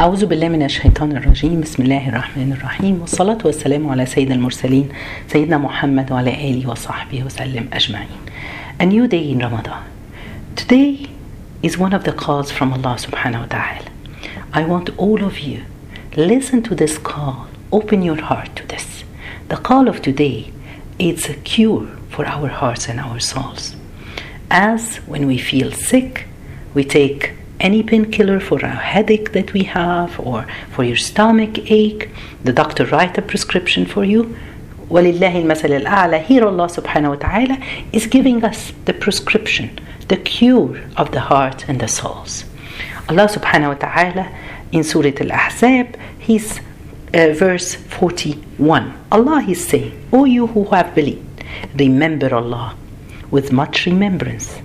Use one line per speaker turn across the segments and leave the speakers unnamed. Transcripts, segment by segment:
أعوذ بالله من الشيطان الرجيم بسم الله الرحمن الرحيم والصلاة والسلام على سيد المرسلين سيدنا محمد وعلى آله وصحبه وسلم أجمعين A new day in Ramadan Today is one of the calls from Allah subhanahu wa ta'ala I want all of you listen to this call open your heart to this The call of today it's a cure for our hearts and our souls As when we feel sick we take any painkiller for a headache that we have or for your stomach ache the doctor write a prescription for you ولله المثل الأعلى here Allah subhanahu wa ta'ala is giving us the prescription the cure of the heart and the souls Allah subhanahu wa ta'ala in Surah Al-Ahzab he's uh, verse 41 Allah is saying O you who have believed remember Allah with much remembrance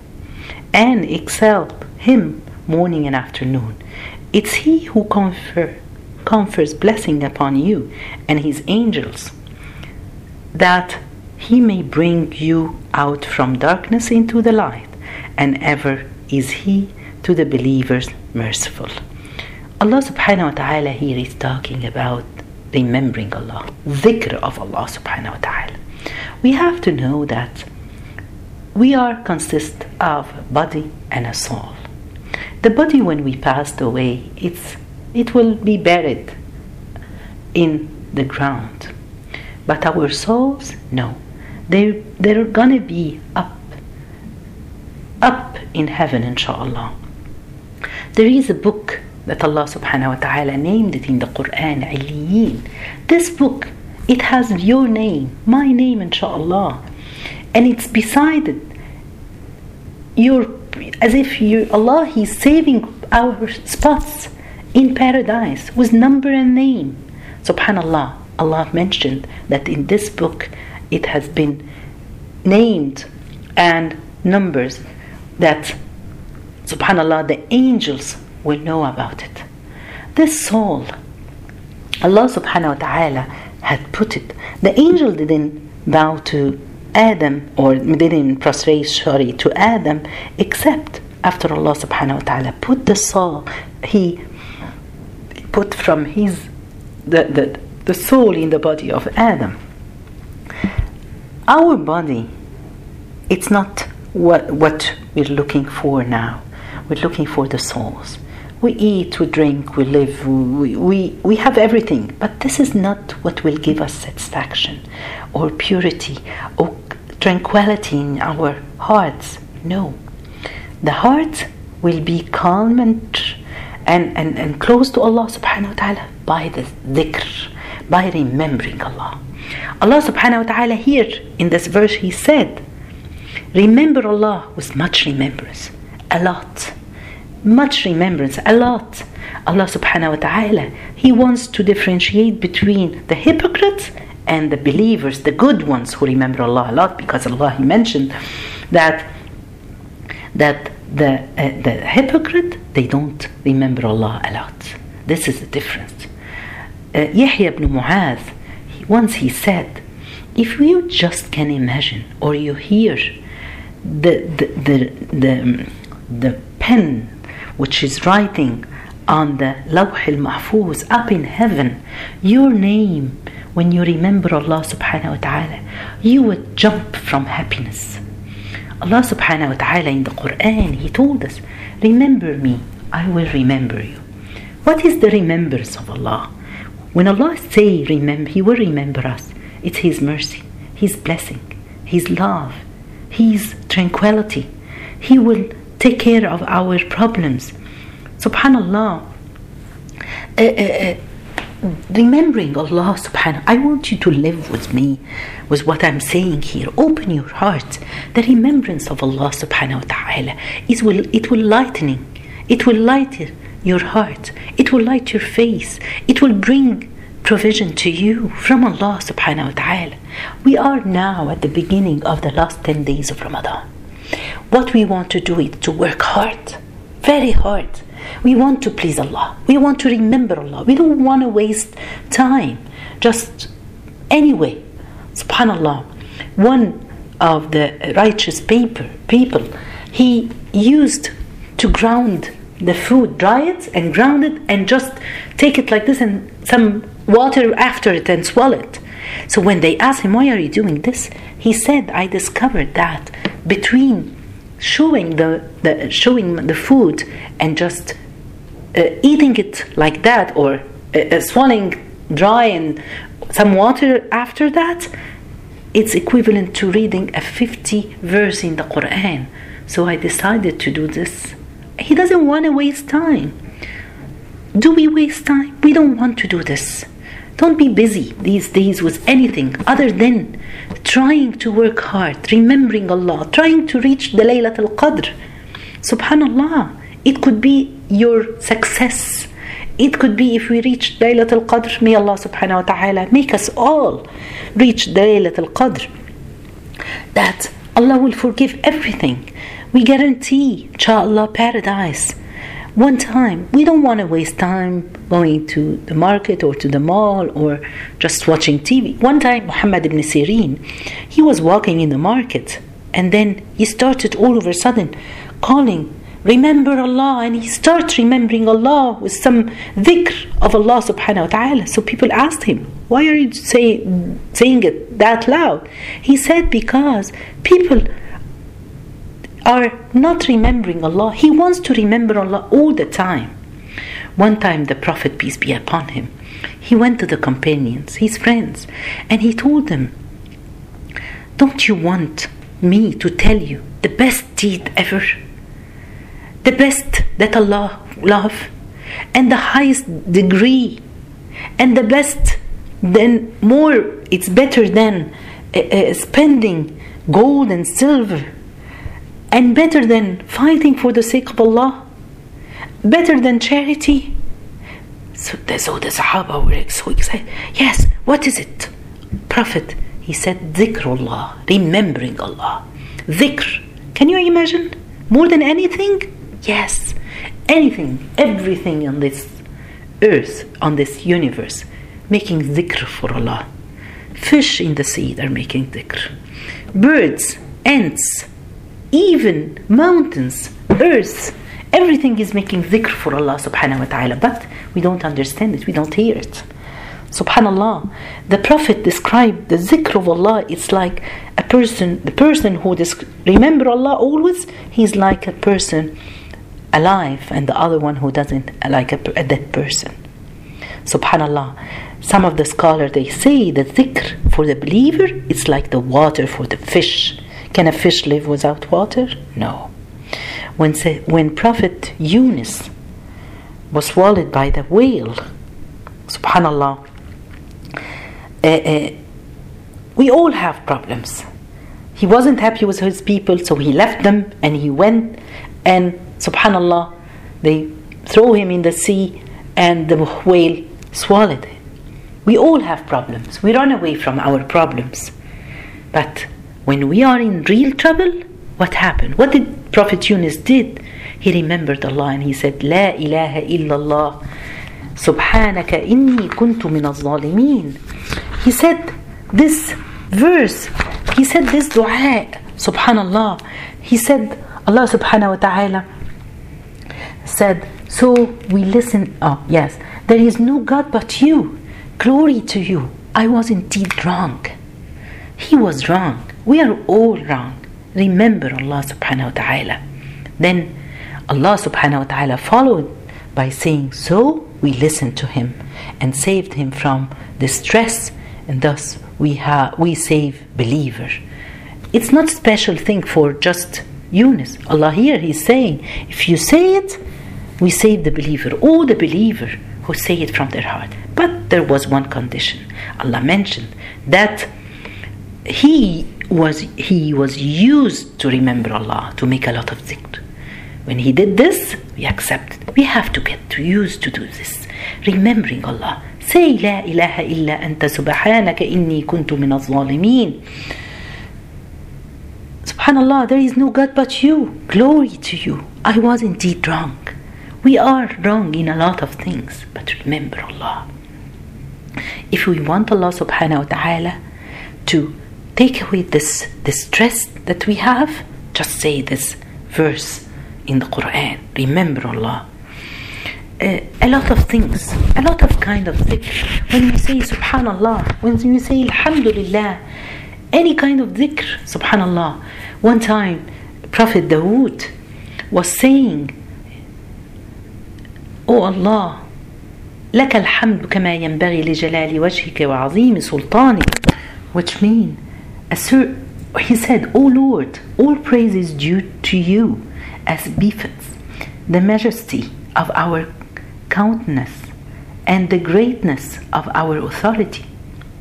and excel him morning and afternoon. It's He who confer, confers blessing upon you and His angels, that He may bring you out from darkness into the light, and ever is He to the believers merciful. Allah subhanahu wa ta'ala here is talking about remembering Allah, dhikr of Allah subhanahu wa ta'ala. We have to know that we are consist of body and a soul the body when we passed away it's it will be buried in the ground. But our souls no. They they're gonna be up up in heaven inshallah. There is a book that Allah subhanahu wa ta'ala named it in the Quran Aliyin this book it has your name my name inshallah. And it's beside it your as if you Allah He's saving our spots in paradise with number and name. Subhanallah, Allah mentioned that in this book it has been named and numbers that Subhanallah the angels will know about it. This soul, Allah subhanahu wa ta'ala had put it. The angel didn't bow to Adam or didn't prostrate sorry to Adam except after Allah subhanahu wa ta'ala put the soul he put from his the, the, the soul in the body of Adam. Our body it's not what what we're looking for now. We're looking for the souls. We eat we drink we live we, we, we have everything. But this is not what will give us satisfaction or purity or tranquility in our hearts. No. The heart will be calm and, and, and, and close to Allah subhanahu wa ta'ala by the dhikr, by remembering Allah. Allah subhanahu wa ta'ala here in this verse he said, Remember Allah with much remembrance, a lot. Much remembrance, a lot. Allah subhanahu wa ta'ala, He wants to differentiate between the hypocrites and the believers, the good ones who remember Allah a lot, because Allah He mentioned that that the uh, the hypocrite they don't remember Allah a lot. This is the difference. Uh, Yahya ibn Mu'adh, once he said, if you just can imagine or you hear the the the the, the pen which is writing on the Lawh al-Mahfuz up in heaven, your name when you remember Allah subhanahu wa ta'ala, you would jump from happiness. Allah subhanahu wa ta'ala in the Quran, He told us, Remember me, I will remember you. What is the remembrance of Allah? When Allah say remember, He will remember us. It's His mercy, His blessing, His love, His tranquility. He will take care of our problems. Subhanallah. Uh, uh, uh, remembering Allah subhanahu I want you to live with me with what I'm saying here. Open your heart. The remembrance of Allah subhanahu wa ta'ala is will it will lightening. It will light your heart. It will light your face. It will bring provision to you from Allah subhanahu wa ta'ala. We are now at the beginning of the last 10 days of Ramadan. What we want to do is to work hard very hard we want to please Allah. We want to remember Allah. We don't want to waste time. Just anyway. Subhanallah. One of the righteous paper, people, he used to ground the food, dry it and ground it, and just take it like this and some water after it and swallow it. So when they asked him, Why are you doing this? He said, I discovered that between showing the, the showing the food and just uh, eating it like that or uh, uh swallowing dry and some water after that, it's equivalent to reading a 50 verse in the Quran. So I decided to do this. He doesn't want to waste time. Do we waste time? We don't want to do this. Don't be busy these days with anything other than trying to work hard, remembering Allah, trying to reach the Laylat al Qadr. Subhanallah, it could be your success. It could be if we reach Laylat al Qadr, may Allah subhanahu wa ta'ala make us all reach the Laylat al Qadr. That Allah will forgive everything. We guarantee, inshallah, paradise one time. We don't want to waste time going to the market or to the mall or just watching TV. One time, Muhammad ibn Sirin, he was walking in the market and then he started all of a sudden calling, Remember Allah, and he starts remembering Allah with some dhikr of Allah subhanahu wa ta'ala. So people asked him, Why are you say, saying it that loud? He said, Because people are not remembering Allah. He wants to remember Allah all the time. One time, the Prophet, peace be upon him, he went to the companions, his friends, and he told them, Don't you want me to tell you the best deed ever? The best that Allah love, and the highest degree, and the best, then more, it's better than uh, uh, spending gold and silver and better than fighting for the sake of Allah, better than charity. So the, so the Sahaba were so excited. Yes, what is it? Prophet, he said, Dhikrullah, remembering Allah. Dhikr. Can you imagine? More than anything? Yes. Anything, everything on this earth, on this universe, making dhikr for Allah. Fish in the sea are making dhikr. Birds, ants, even mountains, earth, everything is making dhikr for Allah subhanahu wa ta'ala, but we don't understand it, we don't hear it. Subhanallah, the Prophet described the zikr of Allah, it's like a person, the person who dis- remember Allah always, he's like a person alive, and the other one who doesn't, like a, a dead person. Subhanallah. Some of the scholars they say the zikr for the believer it's like the water for the fish. Can a fish live without water? No. When, when Prophet Yunus was swallowed by the whale, subhanallah, uh, uh, we all have problems. He wasn't happy with his people, so he left them and he went and subhanallah, they throw him in the sea and the whale swallowed him. We all have problems. We run away from our problems. But when we are in real trouble, what happened? What did Prophet Yunus did? He remembered Allah and he said, La ilaha illallah. Subhanaka inni kuntu min al He said this verse, he said this dua, subhanallah. He said, Allah subhanahu wa ta'ala said, So we listen, oh yes, there is no God but you. Glory to you. I was indeed wrong. He was wrong. We are all wrong. Remember Allah subhanahu wa ta'ala. Then Allah subhanahu wa ta'ala followed by saying, So we listened to him and saved him from distress, and thus we, ha- we save believer. It's not special thing for just Yunus. Allah here He's saying, if you say it, we save the believer, all the believer who say it from their heart. But there was one condition. Allah mentioned that he was he was used to remember Allah, to make a lot of zikr. When he did this, we accept. We have to get used to do this. Remembering Allah. Say La ilaha illa anta subhanaka inni kuntu min al-zalimin. Subhanallah, there is no God but you. Glory to you. I was indeed wrong. We are wrong in a lot of things, but remember Allah. If we want Allah subhanahu wa ta'ala to take away this, this stress that we have, just say this verse in the Quran. Remember Allah. Uh, a lot of things, a lot of kind of dhikr. When you say Subhanallah, when you say Alhamdulillah, any kind of dhikr, Subhanallah. One time, Prophet Dawood was saying, Oh Allah, لك الحمد كما ينبغي لجلال وجهك وعظيم سلطانك which mean he said oh Lord all praise is due to you as befits the majesty of our countenance and the greatness of our authority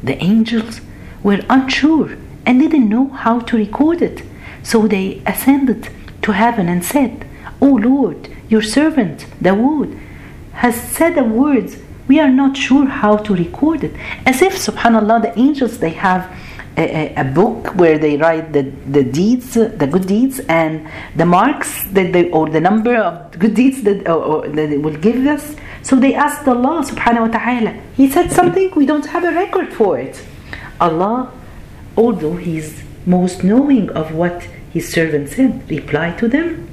the angels were unsure and didn't know how to record it so they ascended to heaven and said oh Lord your servant Dawood has said the words we are not sure how to record it. As if, subhanAllah, the angels, they have a, a, book where they write the, the deeds, the good deeds, and the marks that they, or the number of good deeds that, or, or, that they will give us. So they asked Allah subhanahu wa ta'ala. He said something, we don't have a record for it. Allah, although He's most knowing of what His servant said, replied to them,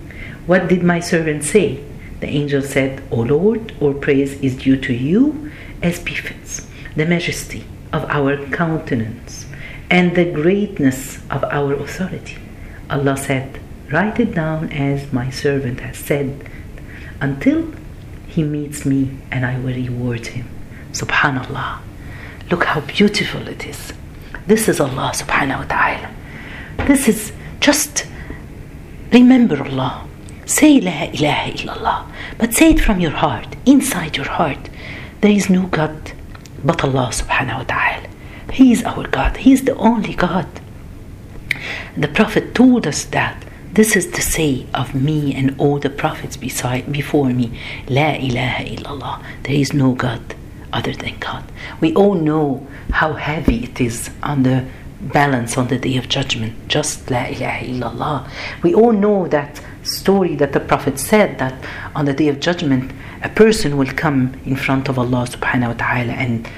What did my servant say? The angel said, O Lord, all praise is due to you as befits the majesty of our countenance and the greatness of our authority. Allah said, Write it down as my servant has said, until he meets me and I will reward him. Subhanallah. Look how beautiful it is. This is Allah subhanahu wa ta'ala. This is just remember Allah. Say La ilaha illallah, but say it from your heart, inside your heart. There is no God but Allah subhanahu wa ta'ala. He is our God, He is the only God. The Prophet told us that this is the say of me and all the prophets beside before me. La ilaha illallah. There is no God other than God. We all know how heavy it is on the balance on the day of judgment. Just La ilaha illallah. We all know that story that the Prophet said that on the day of judgment, a person will come in front of Allah subhanahu wa ta'ala and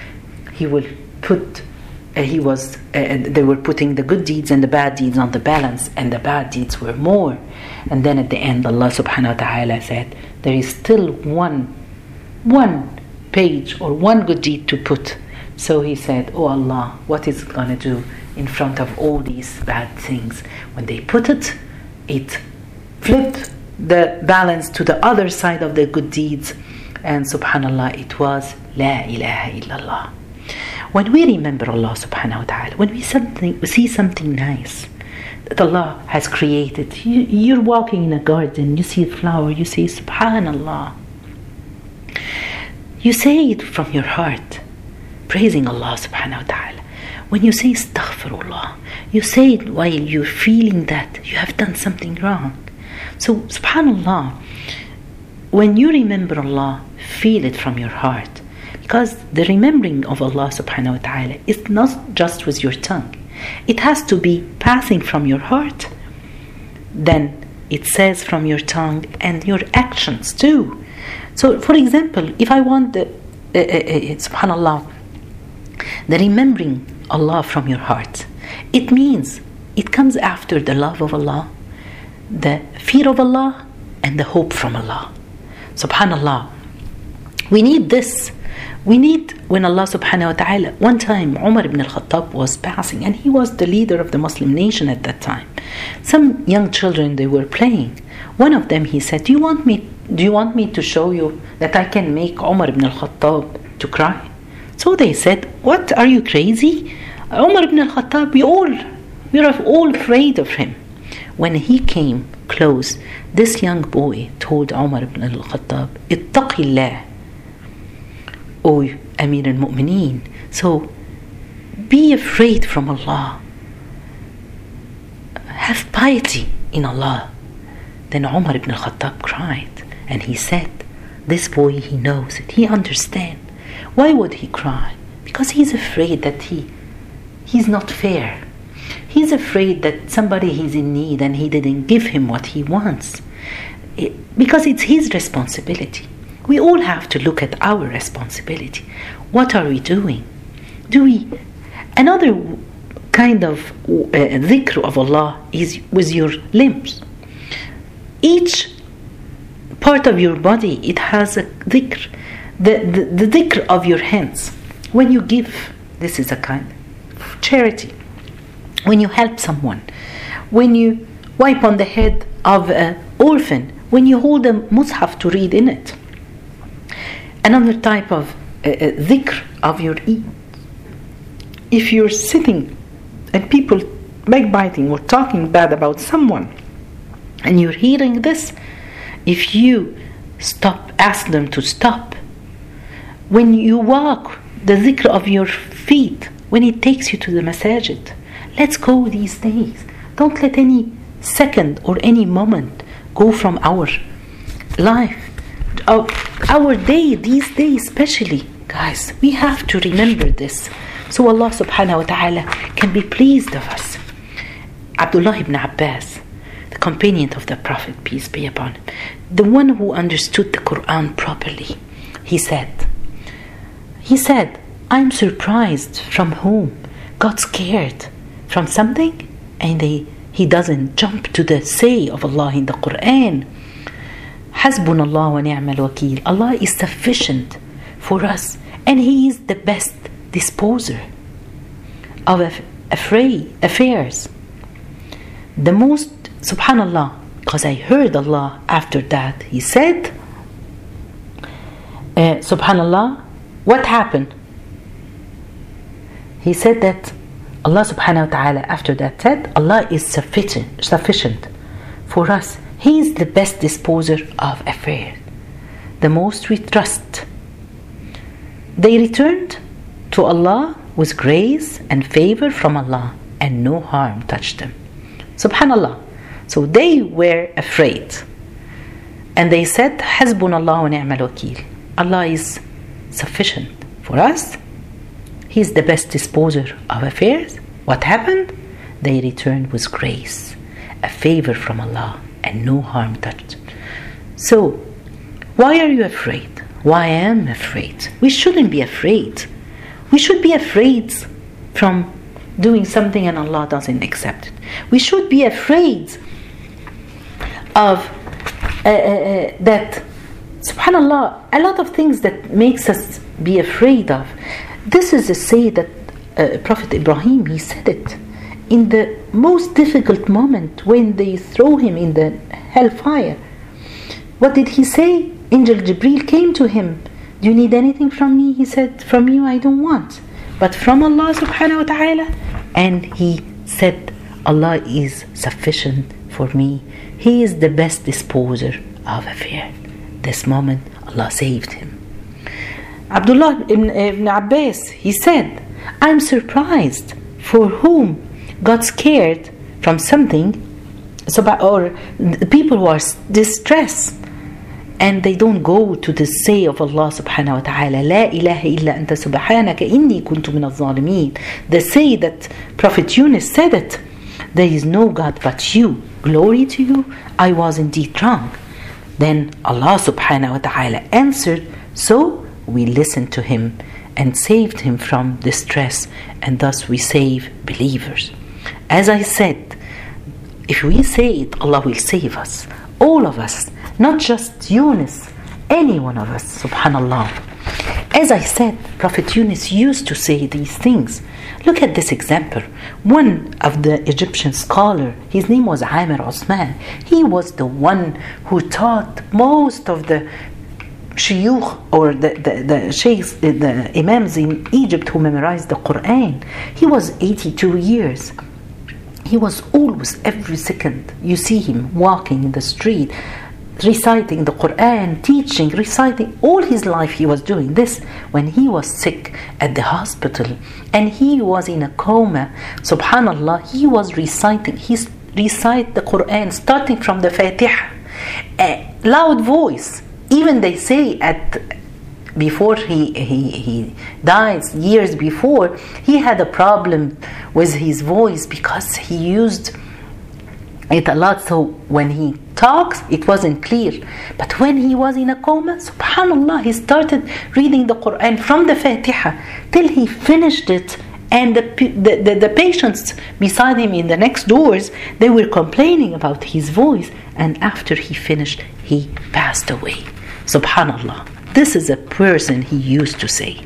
he will put uh, he was uh, they were putting the good deeds and the bad deeds on the balance and the bad deeds were more and then at the end Allah subhanahu wa ta'ala said there is still one one page or one good deed to put so he said oh Allah what is it going to do in front of all these bad things when they put it it flipped the balance to the other side of the good deeds. And subhanAllah, it was La ilaha illallah. When we remember Allah subhanahu wa ta'ala, when we, something, see something nice that Allah has created, you, you're walking in a garden, you see a flower, you say subhanallah. You say it from your heart, praising Allah subhanahu wa ta'ala. When you say astaghfirullah, you say it while you're feeling that you have done something wrong. So, subhanAllah, when you remember Allah, feel it from your heart. Because the remembering of Allah subhanahu wa ta'ala is not just with your tongue, it has to be passing from your heart. Then it says from your tongue and your actions too. So, for example, if I want the, uh, uh, uh, subhanallah, the remembering Allah from your heart, it means it comes after the love of Allah the fear of Allah and the hope from Allah. Subhanallah. We need this. We need when Allah subhanahu wa ta'ala, one time Umar ibn al-Khattab was passing and he was the leader of the Muslim nation at that time. Some young children, they were playing. One of them, he said, do you want me, do you want me to show you that I can make Umar ibn al-Khattab to cry? So they said, what, are you crazy? Umar ibn al-Khattab, we all, we are all afraid of him. When he came close, this young boy told Umar ibn al-Khattab, Ittaqillah, O Amir al-Mu'mineen. So, be afraid from Allah. Have piety in Allah. Then Umar ibn al-Khattab cried and he said, this boy, he knows it, he understands. Why would he cry? Because he's afraid that he, he's not fair He's afraid that somebody is in need and he didn't give him what he wants. It, because it's his responsibility. We all have to look at our responsibility. What are we doing? Do we. Another kind of uh, dhikr of Allah is with your limbs. Each part of your body, it has a dhikr. The, the, the dhikr of your hands. When you give, this is a kind of charity. When you help someone, when you wipe on the head of an orphan, when you hold a mushaf to read in it. Another type of uh, uh, dhikr of your eat. If you're sitting and people backbiting or talking bad about someone, and you're hearing this, if you stop, ask them to stop. When you walk, the dhikr of your feet, when it takes you to the masajid, let's go these days. Don't let any second or any moment go from our life. Our, our day, these days especially, guys, we have to remember this. So Allah subhanahu wa ta'ala can be pleased of us. Abdullah ibn Abbas, the companion of the Prophet, peace be upon him, the one who understood the Quran properly, he said, he said, I'm surprised from whom got scared from something and they, he doesn't jump to the say of Allah in the Quran. Hasbunallah wa ni'mal wakil. Allah is sufficient for us and He is the best disposer of affairs. The most, subhanallah, because I heard Allah after that, He said, uh, subhanallah, what happened? He said that Allah subhanahu wa ta'ala after that said, Allah is sufficient, sufficient for us. He is the best disposer of affairs, the most we trust. They returned to Allah with grace and favor from Allah, and no harm touched them. Subhanallah. So they were afraid. And they said, Hasbunallah wa ni'mal wakil. Allah is sufficient for us. He is the best disposer of affairs. What happened? They returned with grace, a favor from Allah, and no harm touched. So, why are you afraid? Why am afraid? We shouldn't be afraid. We should be afraid from doing something and Allah doesn't accept it. We should be afraid of uh, uh, uh, that subhanallah a lot of things that makes us be afraid of this is a say that uh, prophet ibrahim he said it in the most difficult moment when they throw him in the hellfire. What did he say? Angel jibril came to him. Do you need anything from me? he said. From you i don't want. But from allah subhanahu wa ta'ala. And he said allah is sufficient for me. He is the best disposer of affairs this moment, Allah saved him. Abdullah ibn, ibn Abbas, he said, I'm surprised. For whom got scared from something, so or people who are distressed and they don't go to the say of Allah subhanahu wa ta'ala La ilaha illa anta subhanaka inni kuntu min al The say that Prophet Yunus said it There is no God but you. Glory to you. I was indeed wrong. Then Allah subhanahu wa ta'ala answered, so we listened to him and saved him from distress, and thus we save believers. As I said, if we say it, Allah will save us. All of us, not just Yunus, any one of us, subhanallah. As I said, Prophet Yunus used to say these things. Look at this example. One of the Egyptian scholar, his name was Amir Osman. He was the one who taught most of the shuyukh or the, the, the sheikhs, the imams in Egypt who memorized the Quran. He was 82 years. He was always, every second, you see him walking in the street, reciting the Quran, teaching, reciting. All his life he was doing this. When he was sick at the hospital and he was in a coma, subhanallah, he was reciting, he recite the Quran starting from the Fatiha. A loud voice. Even they say at before he, he, he died, years before, he had a problem with his voice because he used it a lot. So when he talks, it wasn't clear. But when he was in a coma, subhanAllah, he started reading the Quran from the Fatiha till he finished it. And the, the, the, the patients beside him in the next doors, they were complaining about his voice. and after he finished, he passed away. Subhanallah. This is a person, he used to say.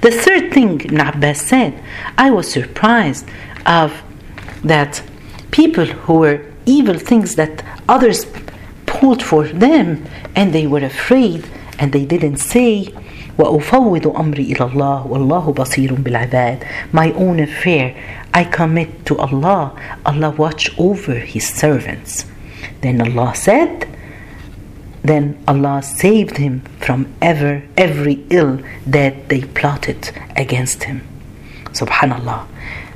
The third thing Ibn Abbas said, I was surprised of that people who were evil things that others pulled for them and they were afraid and they didn't say وأفوض أمري إلى الله والله بصير بالعباد My own affair I commit to Allah. Allah watch over His servants. Then Allah said then Allah saved him from ever every ill that they plotted against him. Subhanallah.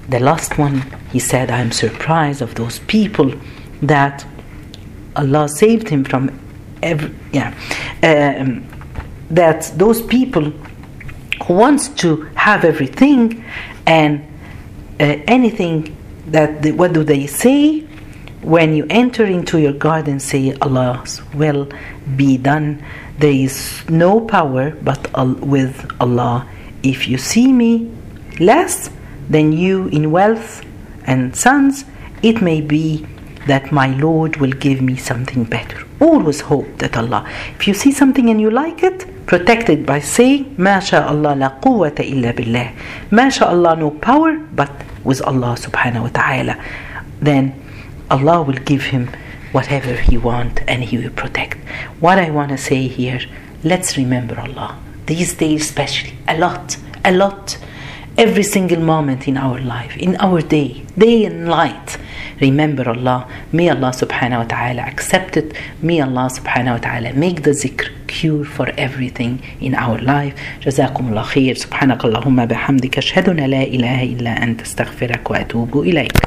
The last one, he said, I am surprised of those people that Allah saved him from every, yeah, um, that those people who wants to have everything and uh, anything that they, what do they say when you enter into your garden, say Allah's will be done. There is no power but with Allah. If you see me less than you in wealth and sons, it may be that my Lord will give me something better. Always hope that Allah. If you see something and you like it, protect it by saying, MashaAllah la quwwata illa billah. MashaAllah no power but with Allah subhanahu wa ta'ala. Then Allah will give him whatever he want and he will protect. What I want to say here, let's remember Allah. These days especially, a lot, a lot. Every single moment in our life, in our day, day and night. Remember Allah. May Allah subhanahu wa ta'ala accept it. May Allah subhanahu wa ta'ala make the zikr cure for everything in our life. جزاكم الله خير. سبحانك اللهم بحمدك أشهد أن لا إله إلا أنت استغفرك وأتوب إليك.